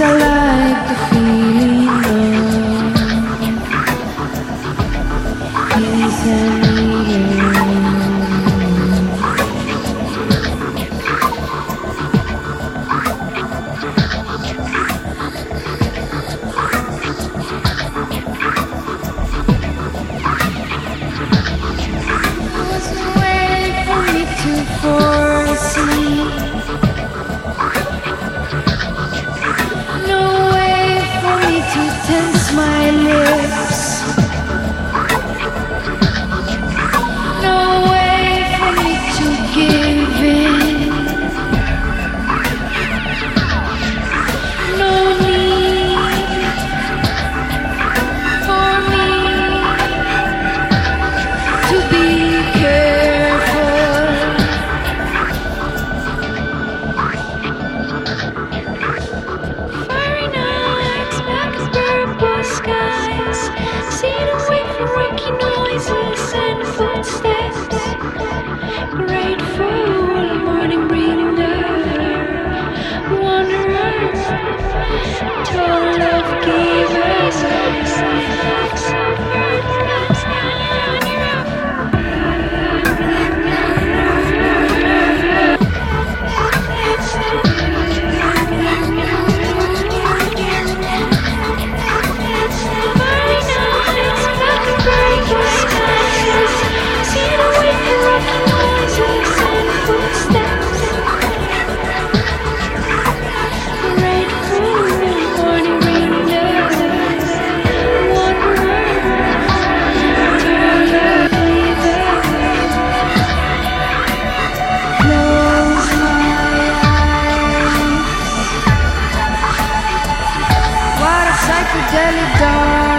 Yes, tall love dilly dally dog.